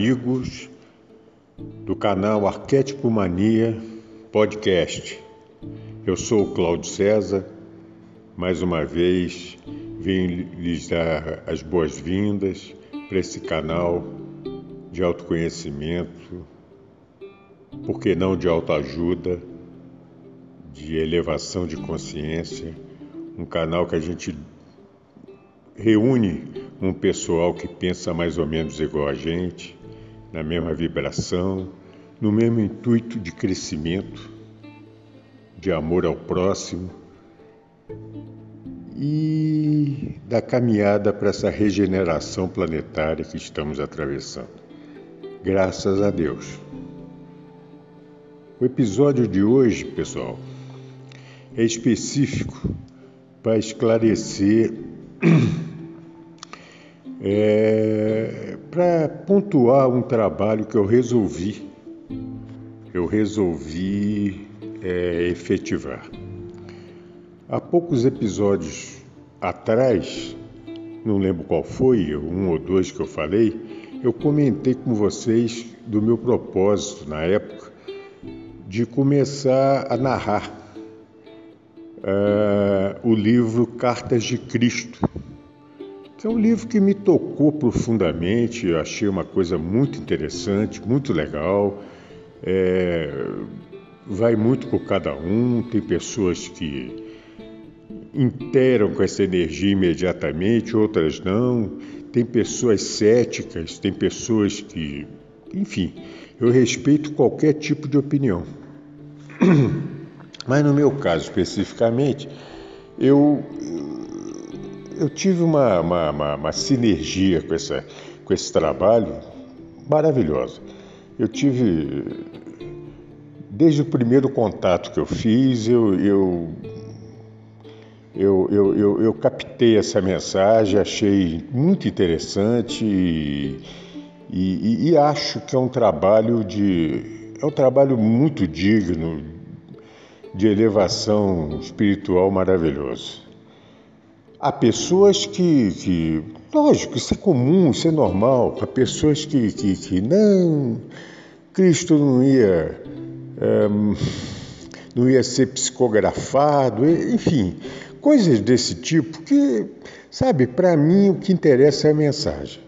Amigos do canal Arquétipo Mania Podcast. Eu sou o Cláudio César. Mais uma vez, venho lhes dar as boas-vindas para esse canal de autoconhecimento, por que não de autoajuda, de elevação de consciência, um canal que a gente reúne um pessoal que pensa mais ou menos igual a gente, na mesma vibração, no mesmo intuito de crescimento, de amor ao próximo e da caminhada para essa regeneração planetária que estamos atravessando. Graças a Deus. O episódio de hoje, pessoal, é específico para esclarecer é, para pontuar um trabalho que eu resolvi, eu resolvi é, efetivar. Há poucos episódios atrás, não lembro qual foi, um ou dois que eu falei, eu comentei com vocês do meu propósito na época de começar a narrar uh, o livro Cartas de Cristo é um livro que me tocou profundamente, eu achei uma coisa muito interessante, muito legal. É, vai muito por cada um, tem pessoas que interam com essa energia imediatamente, outras não. Tem pessoas céticas, tem pessoas que. Enfim, eu respeito qualquer tipo de opinião. Mas no meu caso especificamente, eu, eu tive uma, uma, uma, uma sinergia com, essa, com esse trabalho maravilhosa. Eu tive, desde o primeiro contato que eu fiz, eu, eu, eu, eu, eu, eu captei essa mensagem, achei muito interessante e, e, e acho que é um trabalho de é um trabalho muito digno de elevação espiritual maravilhoso. Há pessoas que, que, lógico, isso é comum, isso é normal. Há pessoas que, que, que não, Cristo não ia, um, não ia ser psicografado, enfim, coisas desse tipo que, sabe, para mim o que interessa é a mensagem.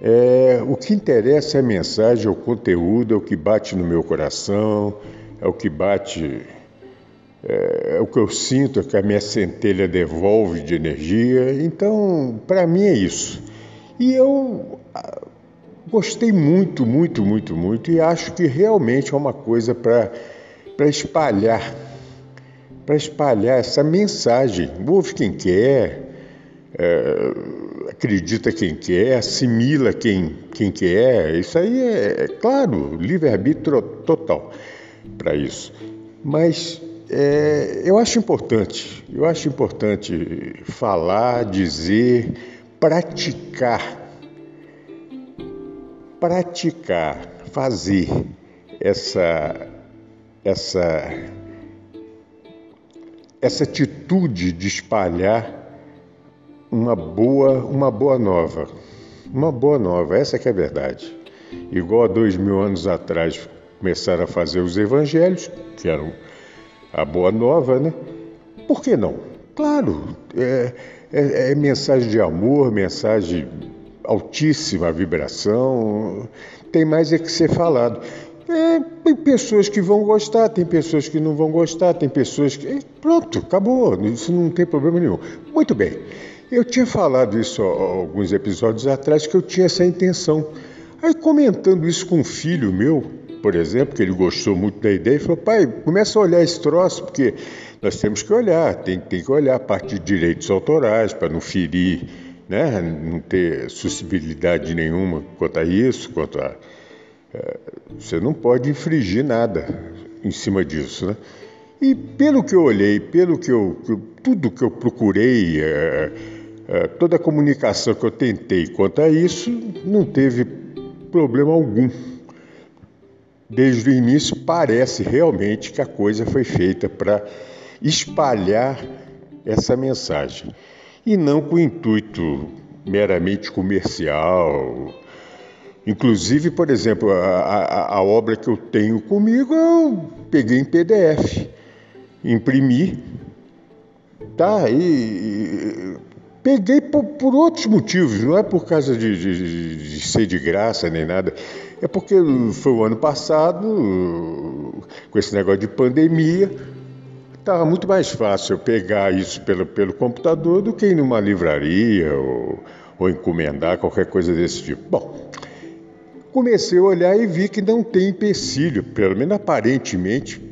É, o que interessa é a mensagem, é o conteúdo, é o que bate no meu coração, é o que bate é, o que eu sinto é que a minha centelha devolve de energia. Então, para mim é isso. E eu ah, gostei muito, muito, muito, muito e acho que realmente é uma coisa para espalhar, para espalhar essa mensagem. Ouve quem quer, é, acredita quem quer, assimila quem, quem quer. Isso aí é, é claro, livre-arbítrio total para isso. Mas é, eu acho importante, eu acho importante falar, dizer, praticar, praticar, fazer essa, essa, essa atitude de espalhar uma boa, uma boa nova, uma boa nova, essa que é a verdade. Igual há dois mil anos atrás começaram a fazer os evangelhos, que eram a boa nova, né? Por que não? Claro, é, é, é mensagem de amor, mensagem altíssima vibração, tem mais é que ser falado. É, tem pessoas que vão gostar, tem pessoas que não vão gostar, tem pessoas que. Pronto, acabou, isso não tem problema nenhum. Muito bem, eu tinha falado isso alguns episódios atrás, que eu tinha essa intenção. Aí, comentando isso com um filho meu, por exemplo, que ele gostou muito da ideia e falou: pai, começa a olhar esse troço, porque nós temos que olhar, tem, tem que olhar a parte de direitos autorais para não ferir né? não ter suscetibilidade nenhuma quanto a isso, quanto a. É, você não pode infringir nada em cima disso. Né? E pelo que eu olhei, pelo que eu. tudo que eu procurei, é, é, toda a comunicação que eu tentei quanto a isso, não teve problema algum. Desde o início, parece realmente que a coisa foi feita para espalhar essa mensagem e não com intuito meramente comercial. Inclusive, por exemplo, a, a, a, obra que eu tenho comigo eu peguei em PDF, imprimi, tá? E, peguei por, por, outros motivos, não é por causa de, de, de, ser de graça nem nada. É porque foi o ano passado, com esse negócio de pandemia, Estava muito mais fácil eu pegar isso pelo, pelo computador do que ir numa livraria ou, ou encomendar qualquer coisa desse tipo. Bom, comecei a olhar e vi que não tem empecilho, pelo menos aparentemente,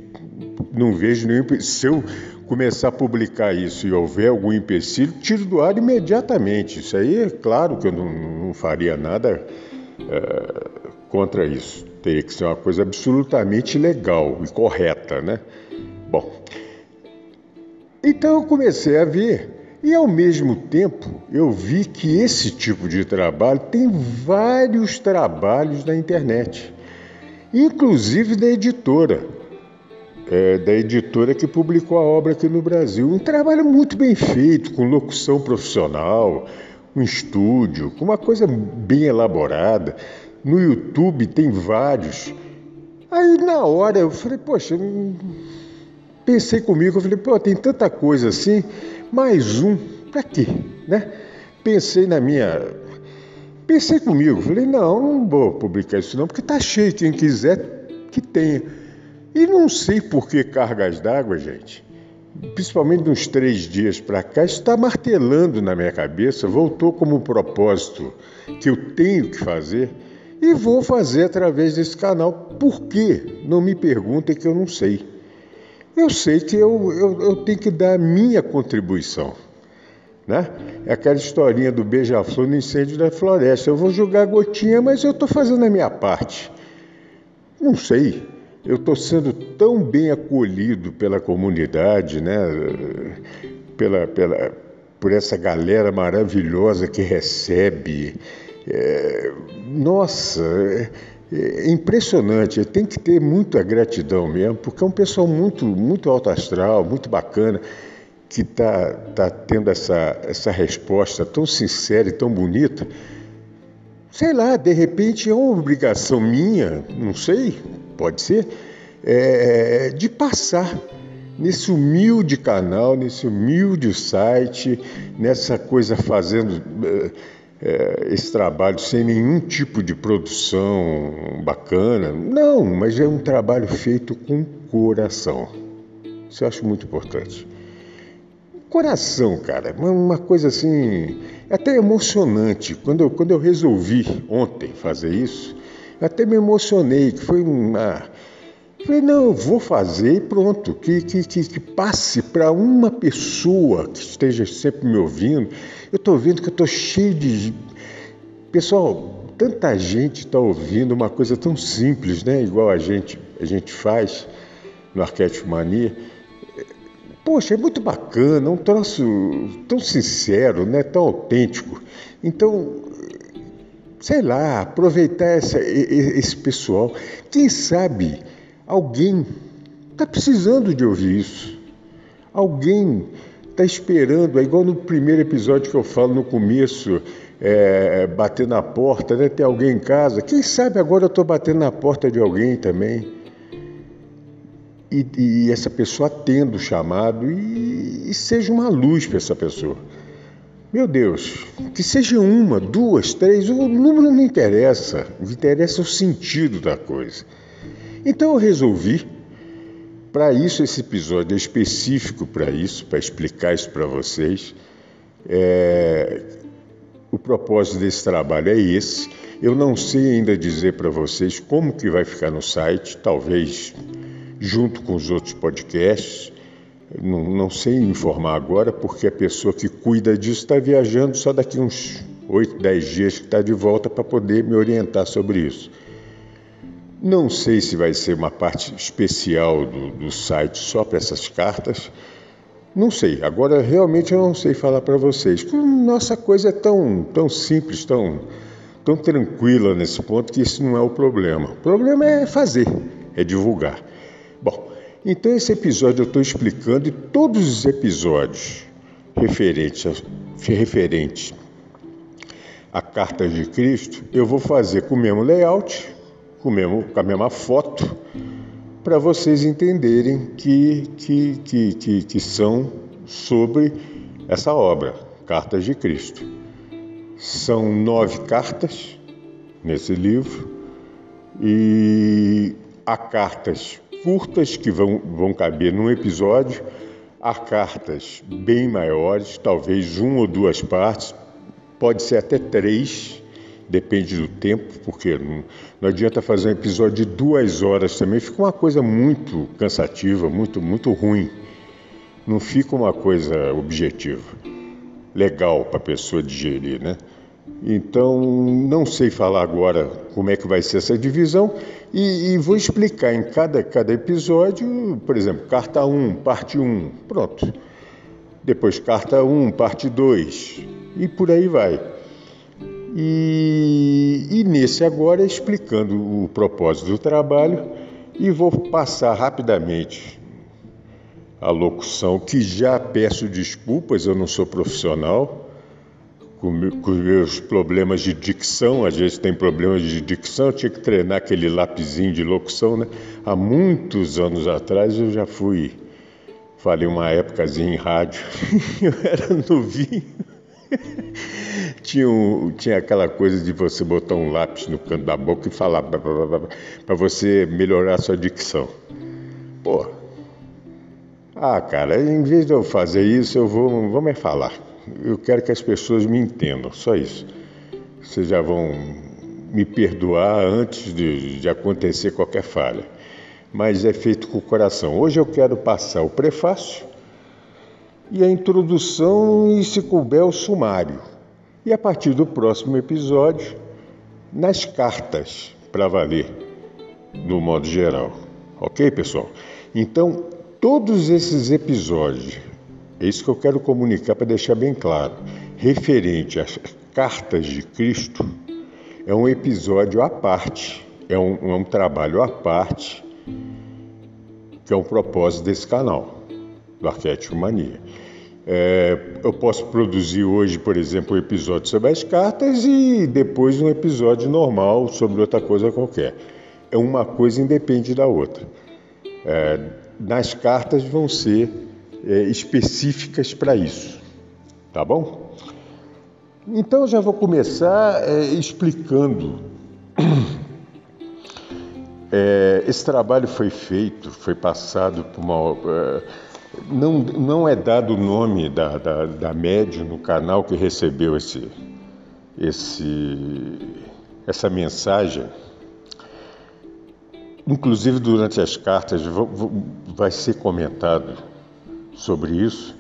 não vejo nenhum empecilho. Se eu começar a publicar isso e houver algum empecilho, tiro do ar imediatamente. Isso aí é claro que eu não, não faria nada é, contra isso. Teria que ser uma coisa absolutamente legal e correta, né? Bom, então eu comecei a ver e ao mesmo tempo eu vi que esse tipo de trabalho tem vários trabalhos na internet, inclusive da editora, é, da editora que publicou a obra aqui no Brasil. Um trabalho muito bem feito, com locução profissional, um estúdio, com uma coisa bem elaborada. No YouTube tem vários. Aí na hora eu falei, poxa, Pensei comigo, eu falei, pô, tem tanta coisa assim, mais um, para quê? Né? Pensei na minha. Pensei comigo, falei, não, não vou publicar isso não, porque tá cheio, quem quiser que tenha. E não sei por que cargas d'água, gente. Principalmente uns três dias para cá, isso está martelando na minha cabeça, voltou como propósito que eu tenho que fazer e vou fazer através desse canal. Por quê? Não me perguntem que eu não sei. Eu sei que eu, eu, eu tenho que dar a minha contribuição. Né? É aquela historinha do beija-flor no incêndio da floresta. Eu vou jogar gotinha, mas eu estou fazendo a minha parte. Não sei. Eu estou sendo tão bem acolhido pela comunidade, né? pela, pela, por essa galera maravilhosa que recebe. É, nossa, é impressionante, tem que ter muita gratidão mesmo, porque é um pessoal muito, muito alto astral, muito bacana, que está tá tendo essa, essa resposta tão sincera e tão bonita. Sei lá, de repente é uma obrigação minha, não sei, pode ser, é, de passar nesse humilde canal, nesse humilde site, nessa coisa fazendo. É, é, esse trabalho sem nenhum tipo de produção bacana. Não, mas é um trabalho feito com coração. Isso eu acho muito importante. Coração, cara, uma coisa assim, até emocionante. Quando eu, quando eu resolvi ontem fazer isso, até me emocionei, que foi uma. Falei, não, eu vou fazer e pronto, que, que, que, que passe para uma pessoa que esteja sempre me ouvindo eu estou vendo que eu estou cheio de. Pessoal, tanta gente está ouvindo uma coisa tão simples, né? Igual a gente, a gente faz no Arquétipo Mania. Poxa, é muito bacana, um troço tão sincero, né? tão autêntico. Então, sei lá, aproveitar essa, esse pessoal. Quem sabe alguém está precisando de ouvir isso. Alguém está esperando, é igual no primeiro episódio que eu falo no começo, é, bater na porta, né? Ter alguém em casa. Quem sabe agora eu estou batendo na porta de alguém também. E, e essa pessoa atenda o chamado e, e seja uma luz para essa pessoa. Meu Deus, que seja uma, duas, três, o número não interessa. O que interessa é o sentido da coisa. Então eu resolvi para isso, esse episódio é específico para isso, para explicar isso para vocês. É... O propósito desse trabalho é esse. Eu não sei ainda dizer para vocês como que vai ficar no site, talvez junto com os outros podcasts. Não, não sei informar agora, porque a pessoa que cuida disso está viajando só daqui uns 8, 10 dias que está de volta para poder me orientar sobre isso. Não sei se vai ser uma parte especial do, do site só para essas cartas. Não sei. Agora realmente eu não sei falar para vocês. Nossa coisa é tão, tão simples, tão, tão tranquila nesse ponto que isso não é o problema. O problema é fazer, é divulgar. Bom, então esse episódio eu estou explicando e todos os episódios referentes, referentes a cartas de Cristo, eu vou fazer com o mesmo layout, com, mesmo, com a mesma foto, para vocês entenderem que, que, que, que, que são sobre essa obra, Cartas de Cristo. São nove cartas nesse livro e há cartas curtas que vão, vão caber num episódio, há cartas bem maiores, talvez uma ou duas partes, pode ser até três, depende do tempo, porque não, não adianta fazer um episódio de duas horas também, fica uma coisa muito cansativa, muito, muito ruim. Não fica uma coisa objetiva, legal para a pessoa digerir, né? Então, não sei falar agora como é que vai ser essa divisão e, e, vou explicar em cada, cada episódio, por exemplo, carta 1, parte 1, pronto. Depois, carta 1, parte 2, e por aí vai. E, e nesse agora explicando o propósito do trabalho e vou passar rapidamente a locução que já peço desculpas, eu não sou profissional com, meus problemas de dicção, às vezes tem problemas de dicção, eu tinha que treinar aquele lapisinho de locução, né? Há muitos anos atrás eu já fui, falei uma épocazinha em rádio, eu era novinho. tinha, um, tinha aquela coisa de você botar um lápis no canto da boca e falar para você melhorar a sua dicção. Pô, ah, cara, em vez de eu fazer isso, eu vou, vou me falar. Eu quero que as pessoas me entendam, só isso. Vocês já vão me perdoar antes de, de acontecer qualquer falha. Mas é feito com o coração. Hoje eu quero passar o prefácio e a introdução e, se couber, o sumário. E a partir do próximo episódio, nas cartas, para valer, no modo geral. Ok, pessoal? Então, todos esses episódios, é isso que eu quero comunicar para deixar bem claro, referente às cartas de Cristo, é um episódio à parte, é um, é um trabalho à parte, que é o propósito desse canal, do Mania. É, eu posso produzir hoje, por exemplo, um episódio sobre as cartas e depois um episódio normal sobre outra coisa qualquer. É uma coisa independe da outra. É, nas cartas vão ser é, específicas para isso, tá bom? Então já vou começar é, explicando. É, esse trabalho foi feito, foi passado por uma é, não, não é dado o nome da, da, da médium no canal que recebeu esse, esse, essa mensagem. Inclusive, durante as cartas, vai ser comentado sobre isso,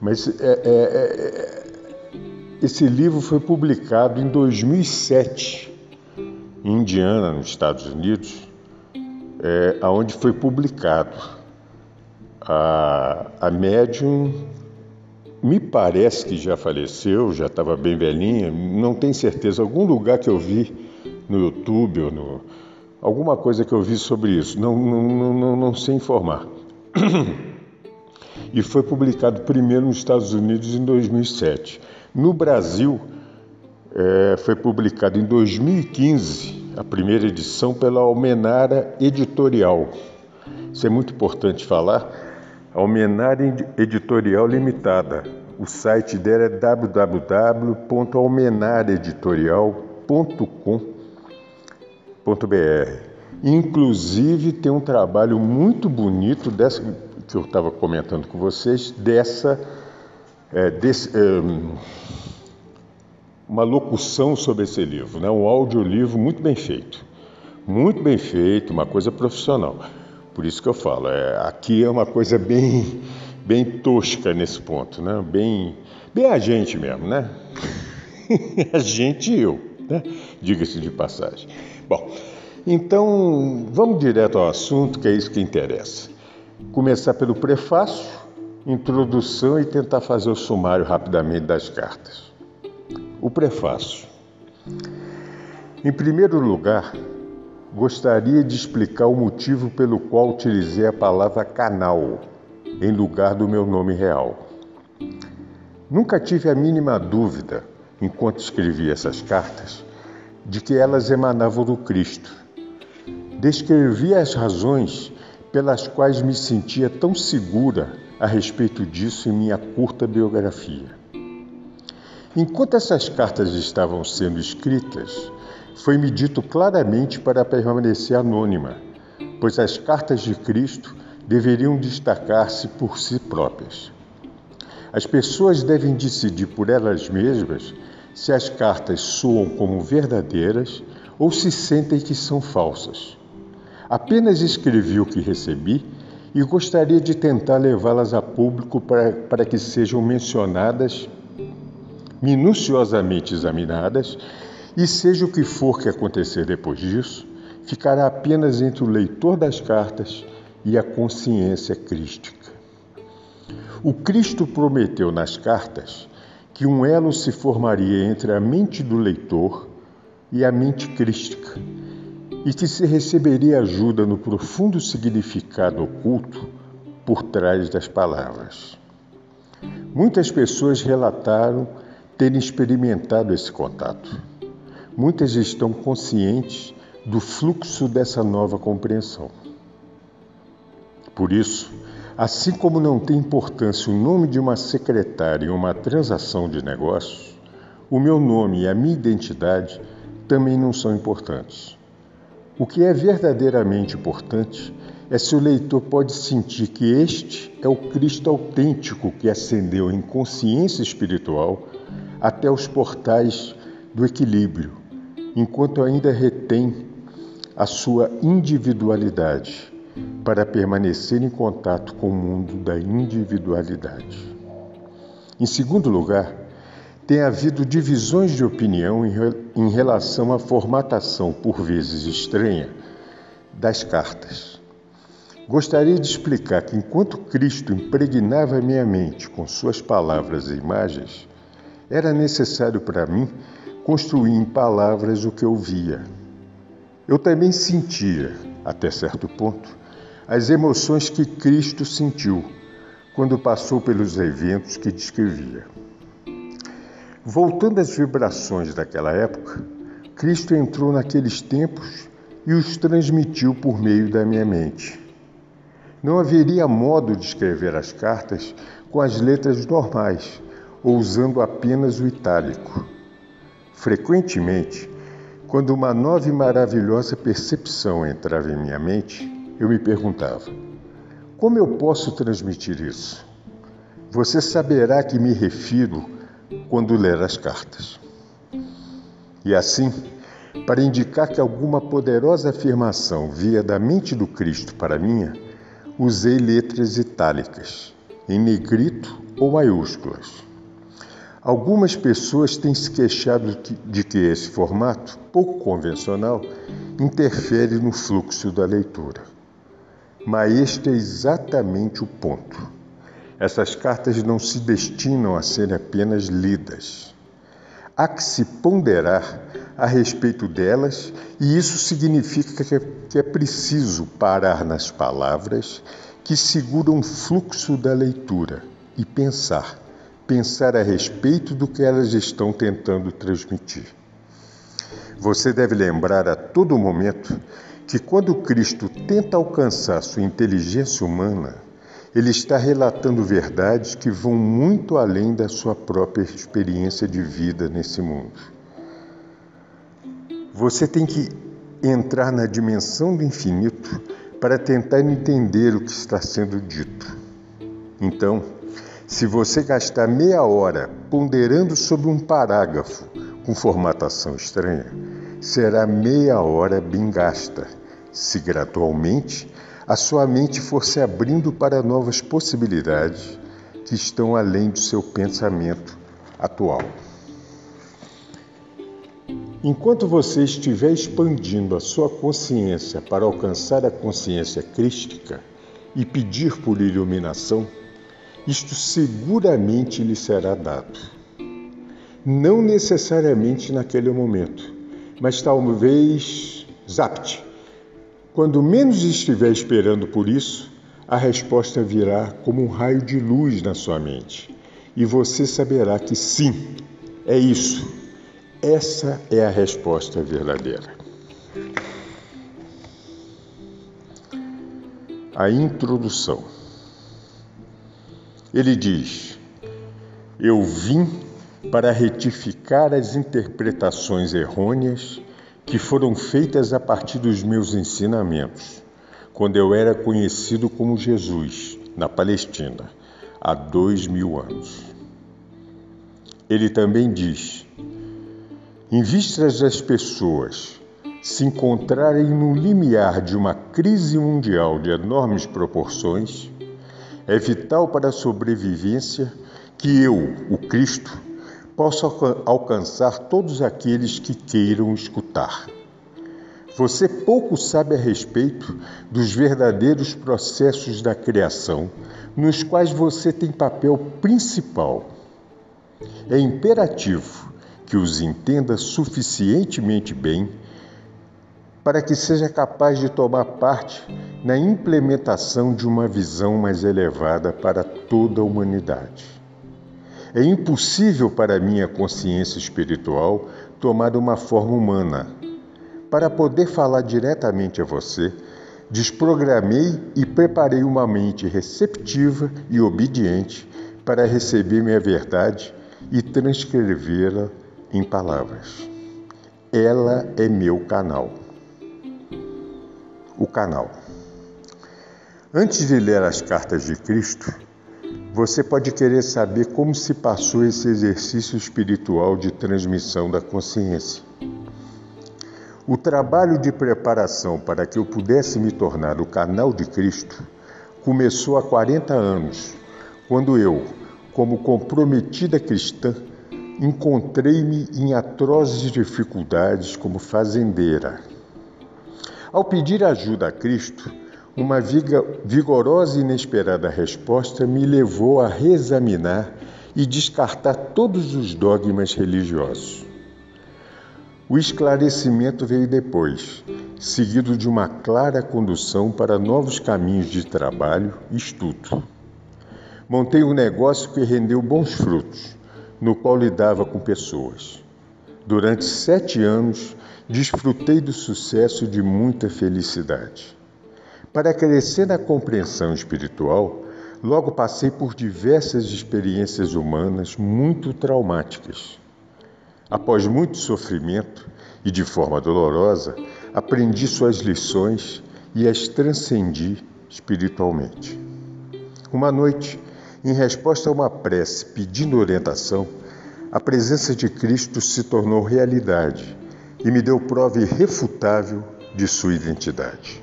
mas é, é, é, esse livro foi publicado em 2007, em Indiana, nos Estados Unidos, é, onde foi publicado. A, a médium me parece que já faleceu, já estava bem velhinha, não tenho certeza. Algum lugar que eu vi no YouTube ou no, alguma coisa que eu vi sobre isso, não, não, não, não sei informar. E foi publicado primeiro nos Estados Unidos em 2007. No Brasil, é, foi publicado em 2015, a primeira edição pela Almenara Editorial. Isso é muito importante falar Almenara Editorial Limitada. O site dela é www.almenareditorial.com.br. Inclusive tem um trabalho muito bonito dessa que eu estava comentando com vocês dessa é, desse, é, uma locução sobre esse livro, né? um audiolivro muito bem feito, muito bem feito, uma coisa profissional. Por isso que eu falo, é, aqui é uma coisa bem, bem tosca nesse ponto, né? Bem, bem a gente mesmo, né? a gente e eu, né? Diga-se de passagem. Bom, então vamos direto ao assunto, que é isso que interessa. Começar pelo prefácio, introdução e tentar fazer o sumário rapidamente das cartas. O prefácio. Em primeiro lugar, gostaria de explicar o motivo pelo qual utilizei a palavra canal em lugar do meu nome real. Nunca tive a mínima dúvida, enquanto escrevia essas cartas, de que elas emanavam do Cristo. Descrevi as razões pelas quais me sentia tão segura a respeito disso em minha curta biografia. Enquanto essas cartas estavam sendo escritas, foi-me dito claramente para permanecer anônima, pois as cartas de Cristo deveriam destacar-se por si próprias. As pessoas devem decidir por elas mesmas se as cartas soam como verdadeiras ou se sentem que são falsas. Apenas escrevi o que recebi e gostaria de tentar levá-las a público para, para que sejam mencionadas, minuciosamente examinadas e seja o que for que acontecer depois disso, ficará apenas entre o leitor das cartas e a consciência crística. O Cristo prometeu nas cartas que um elo se formaria entre a mente do leitor e a mente crística, e que se receberia ajuda no profundo significado oculto por trás das palavras. Muitas pessoas relataram terem experimentado esse contato. Muitas estão conscientes do fluxo dessa nova compreensão. Por isso, assim como não tem importância o nome de uma secretária em uma transação de negócios, o meu nome e a minha identidade também não são importantes. O que é verdadeiramente importante é se o leitor pode sentir que este é o Cristo autêntico que ascendeu em consciência espiritual até os portais do equilíbrio enquanto ainda retém a sua individualidade para permanecer em contato com o mundo da individualidade. Em segundo lugar, tem havido divisões de opinião em relação à formatação, por vezes estranha, das cartas. Gostaria de explicar que enquanto Cristo impregnava minha mente com suas palavras e imagens, era necessário para mim construir em palavras o que eu via. Eu também sentia, até certo ponto, as emoções que Cristo sentiu quando passou pelos eventos que descrevia. Voltando às vibrações daquela época, Cristo entrou naqueles tempos e os transmitiu por meio da minha mente. Não haveria modo de escrever as cartas com as letras normais ou usando apenas o itálico. Frequentemente, quando uma nova e maravilhosa percepção entrava em minha mente, eu me perguntava: como eu posso transmitir isso? Você saberá que me refiro quando ler as cartas. E assim, para indicar que alguma poderosa afirmação via da mente do Cristo para minha, usei letras itálicas, em negrito ou maiúsculas. Algumas pessoas têm se queixado de que esse formato, pouco convencional, interfere no fluxo da leitura. Mas este é exatamente o ponto. Essas cartas não se destinam a serem apenas lidas. Há que se ponderar a respeito delas, e isso significa que é preciso parar nas palavras que seguram o fluxo da leitura e pensar pensar a respeito do que elas estão tentando transmitir. Você deve lembrar a todo momento que quando Cristo tenta alcançar sua inteligência humana, ele está relatando verdades que vão muito além da sua própria experiência de vida nesse mundo. Você tem que entrar na dimensão do infinito para tentar entender o que está sendo dito. Então, se você gastar meia hora ponderando sobre um parágrafo com formatação estranha, será meia hora bem gasta, se gradualmente a sua mente for se abrindo para novas possibilidades que estão além do seu pensamento atual. Enquanto você estiver expandindo a sua consciência para alcançar a consciência crística e pedir por iluminação, isto seguramente lhe será dado. Não necessariamente naquele momento, mas talvez zapte. Quando menos estiver esperando por isso, a resposta virá como um raio de luz na sua mente e você saberá que sim, é isso. Essa é a resposta verdadeira. A introdução. Ele diz: Eu vim para retificar as interpretações errôneas que foram feitas a partir dos meus ensinamentos, quando eu era conhecido como Jesus, na Palestina, há dois mil anos. Ele também diz: em vistas das pessoas se encontrarem no limiar de uma crise mundial de enormes proporções, é vital para a sobrevivência que eu, o Cristo, possa alcançar todos aqueles que queiram escutar. Você pouco sabe a respeito dos verdadeiros processos da criação, nos quais você tem papel principal. É imperativo que os entenda suficientemente bem para que seja capaz de tomar parte na implementação de uma visão mais elevada para toda a humanidade. É impossível para minha consciência espiritual tomar uma forma humana. Para poder falar diretamente a você, desprogramei e preparei uma mente receptiva e obediente para receber minha verdade e transcrevê-la em palavras. Ela é meu canal. O canal. Antes de ler as cartas de Cristo, você pode querer saber como se passou esse exercício espiritual de transmissão da consciência. O trabalho de preparação para que eu pudesse me tornar o canal de Cristo começou há 40 anos, quando eu, como comprometida cristã, encontrei-me em atrozes dificuldades como fazendeira. Ao pedir ajuda a Cristo, uma vigorosa e inesperada resposta me levou a reexaminar e descartar todos os dogmas religiosos. O esclarecimento veio depois, seguido de uma clara condução para novos caminhos de trabalho e estudo. Montei um negócio que rendeu bons frutos no qual lidava com pessoas. Durante sete anos, desfrutei do sucesso de muita felicidade. Para crescer na compreensão espiritual, logo passei por diversas experiências humanas muito traumáticas. Após muito sofrimento e de forma dolorosa, aprendi suas lições e as transcendi espiritualmente. Uma noite, em resposta a uma prece pedindo orientação, a presença de Cristo se tornou realidade e me deu prova irrefutável de sua identidade.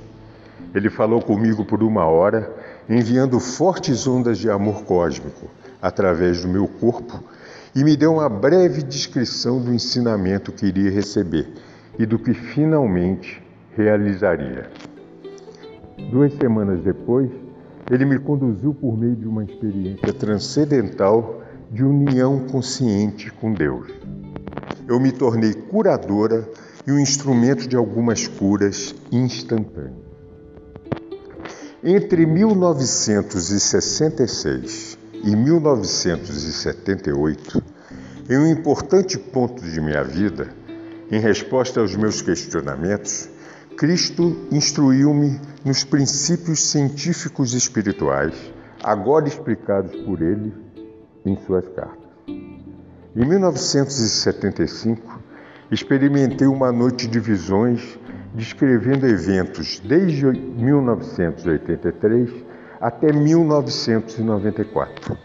Ele falou comigo por uma hora, enviando fortes ondas de amor cósmico através do meu corpo e me deu uma breve descrição do ensinamento que iria receber e do que finalmente realizaria. Duas semanas depois, ele me conduziu por meio de uma experiência transcendental de união consciente com Deus. Eu me tornei curadora e um instrumento de algumas curas instantâneas. Entre 1966 e 1978, em um importante ponto de minha vida, em resposta aos meus questionamentos, Cristo instruiu-me nos princípios científicos espirituais, agora explicados por ele em suas cartas. Em 1975, experimentei uma noite de visões descrevendo eventos desde 1983 até 1994,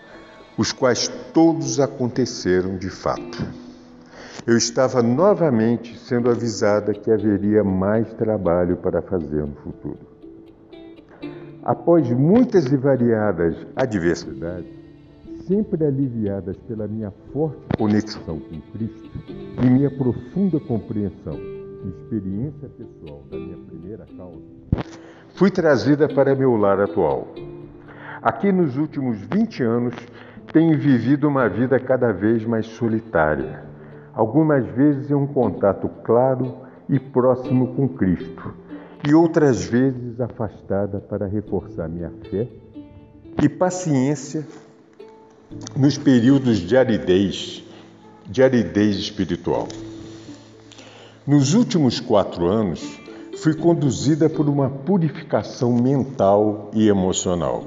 os quais todos aconteceram de fato eu estava novamente sendo avisada que haveria mais trabalho para fazer no futuro. Após muitas e variadas adversidades, sempre aliviadas pela minha forte conexão. com Cristo e minha profunda compreensão e experiência pessoal da minha primeira causa, fui trazida para meu lar atual. Aqui nos últimos 20 anos, tenho vivido uma vida cada vez mais solitária, algumas vezes em um contato claro e próximo com Cristo, e outras vezes afastada para reforçar minha fé e paciência nos períodos de aridez, de aridez espiritual. Nos últimos quatro anos, fui conduzida por uma purificação mental e emocional,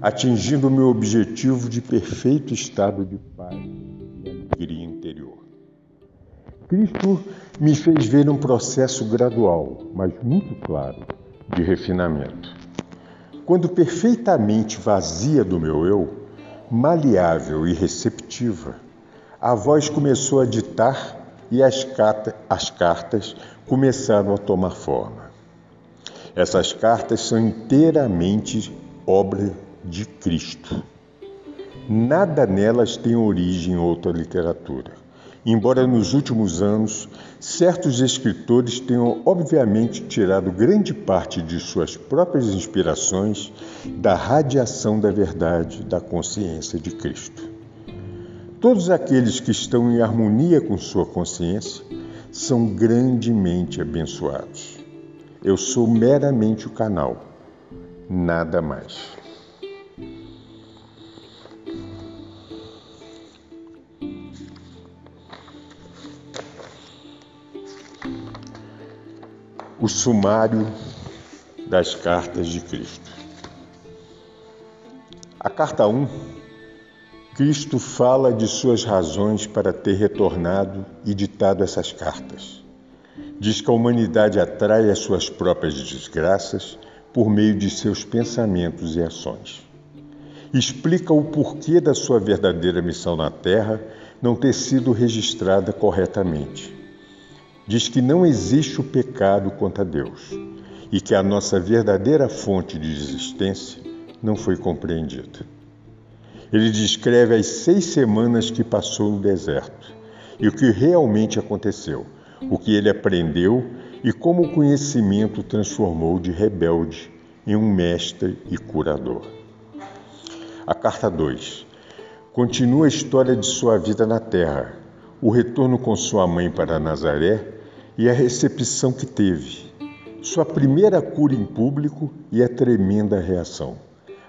atingindo o meu objetivo de perfeito estado de paz e alegria interior. Cristo me fez ver um processo gradual, mas muito claro, de refinamento. Quando perfeitamente vazia do meu eu, maleável e receptiva, a voz começou a ditar e as, carta, as cartas começaram a tomar forma. Essas cartas são inteiramente obra de Cristo. Nada nelas tem origem em outra literatura. Embora nos últimos anos certos escritores tenham obviamente tirado grande parte de suas próprias inspirações da radiação da verdade da consciência de Cristo. Todos aqueles que estão em harmonia com sua consciência são grandemente abençoados. Eu sou meramente o canal, nada mais. O sumário das cartas de Cristo. A carta 1, Cristo fala de suas razões para ter retornado e ditado essas cartas. Diz que a humanidade atrai as suas próprias desgraças por meio de seus pensamentos e ações. Explica o porquê da sua verdadeira missão na Terra não ter sido registrada corretamente diz que não existe o pecado contra Deus e que a nossa verdadeira fonte de existência não foi compreendida. Ele descreve as seis semanas que passou no deserto e o que realmente aconteceu, o que ele aprendeu e como o conhecimento transformou de rebelde em um mestre e curador. A carta 2 continua a história de sua vida na terra, o retorno com sua mãe para Nazaré e a recepção que teve, sua primeira cura em público e a tremenda reação,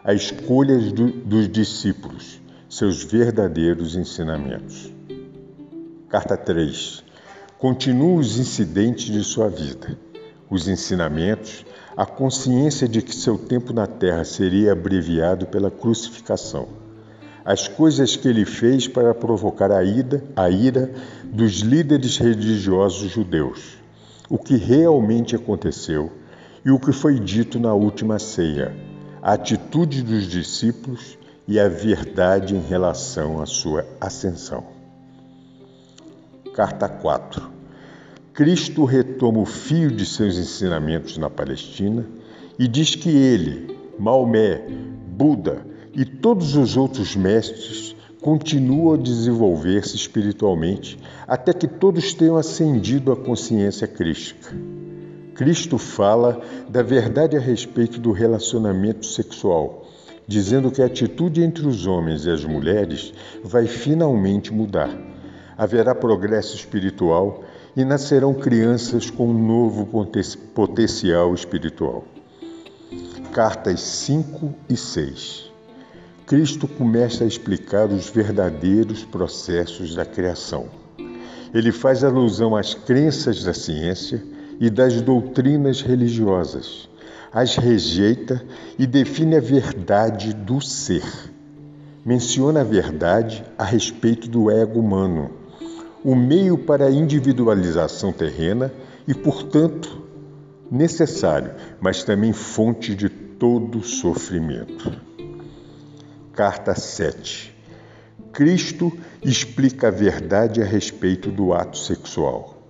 a escolhas do, dos discípulos, seus verdadeiros ensinamentos. Carta 3. Continua os incidentes de sua vida, os ensinamentos, a consciência de que seu tempo na terra seria abreviado pela crucificação as coisas que ele fez para provocar a ira, a ira dos líderes religiosos judeus, o que realmente aconteceu e o que foi dito na última ceia, a atitude dos discípulos e a verdade em relação à sua ascensão. Carta 4. Cristo retoma o fio de seus ensinamentos na Palestina e diz que ele, Maomé, Buda, e todos os outros mestres continuam a desenvolver-se espiritualmente até que todos tenham ascendido à consciência crística. Cristo fala da verdade a respeito do relacionamento sexual, dizendo que a atitude entre os homens e as mulheres vai finalmente mudar. Haverá progresso espiritual e nascerão crianças com um novo potencial espiritual. Cartas 5 e 6 Cristo começa a explicar os verdadeiros processos da criação. Ele faz alusão às crenças da ciência e das doutrinas religiosas, as rejeita e define a verdade do ser. Menciona a verdade a respeito do ego humano, o meio para a individualização terrena e, portanto, necessário, mas também fonte de todo sofrimento. Carta 7. Cristo explica a verdade a respeito do ato sexual.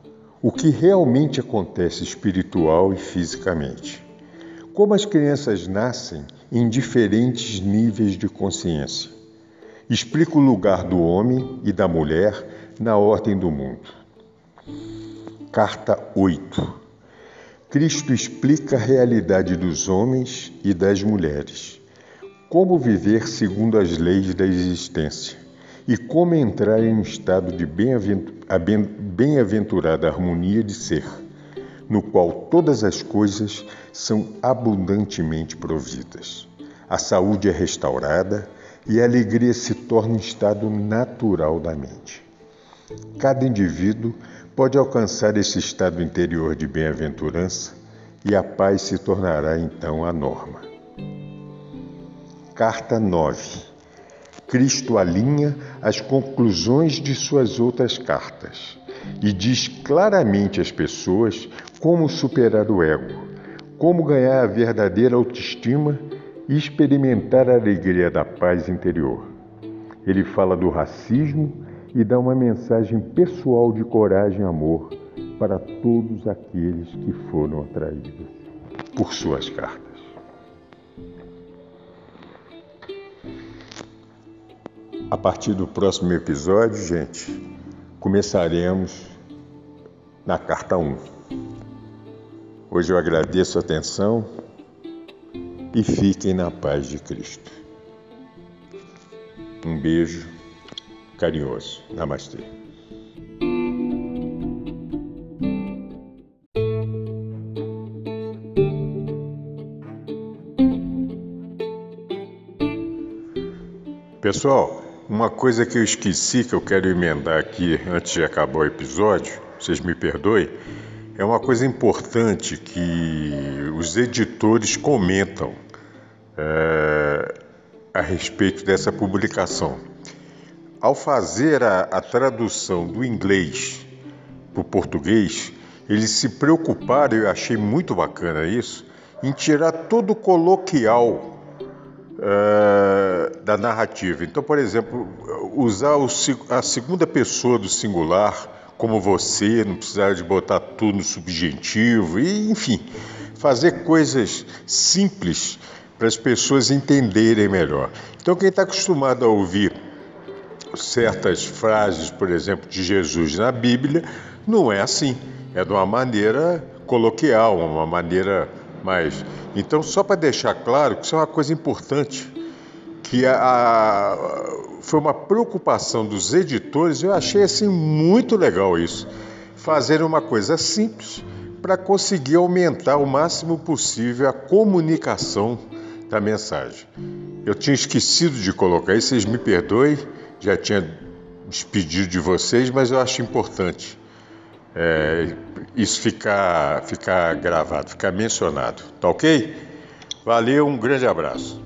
O que realmente acontece espiritual e fisicamente. Como as crianças nascem em diferentes níveis de consciência. Explica o lugar do homem e da mulher na ordem do mundo. Carta 8. Cristo explica a realidade dos homens e das mulheres. Como viver segundo as leis da existência e como entrar em um estado de bem-aventurada harmonia de ser, no qual todas as coisas são abundantemente providas. A saúde é restaurada e a alegria se torna um estado natural da mente. Cada indivíduo pode alcançar esse estado interior de bem-aventurança e a paz se tornará então a norma. Carta 9 Cristo alinha as conclusões de suas outras cartas e diz claramente às pessoas como superar o ego, como ganhar a verdadeira autoestima e experimentar a alegria da paz interior. Ele fala do racismo e dá uma mensagem pessoal de coragem e amor para todos aqueles que foram atraídos por suas cartas. A partir do próximo episódio, gente, começaremos na carta 1. Hoje eu agradeço a atenção e fiquem na paz de Cristo. Um beijo carinhoso. Namastê. Pessoal, uma coisa que eu esqueci que eu quero emendar aqui antes de acabar o episódio, vocês me perdoem, é uma coisa importante que os editores comentam é, a respeito dessa publicação. Ao fazer a, a tradução do inglês para o português, eles se preocuparam, eu achei muito bacana isso, em tirar todo o coloquial uh, da narrativa. Então, por exemplo, usar o, a segunda pessoa do singular, como você, não precisar de botar tudo no subjetivo, e, enfim, fazer coisas simples para as pessoas entenderem melhor. Então, quem está acostumado a ouvir certas frases, por exemplo, de Jesus na Bíblia, não é assim. É de uma maneira coloquial, uma maneira mais. Então, só para deixar claro que isso é uma coisa importante, que a, a, foi uma preocupação dos editores, eu achei assim muito legal isso. Fazer uma coisa simples para conseguir aumentar o máximo possível a comunicação da mensagem. Eu tinha esquecido de colocar isso, vocês me perdoem, já tinha despedido de vocês, mas eu acho importante é, isso ficar, ficar gravado, ficar mencionado. Tá ok? Valeu, um grande abraço.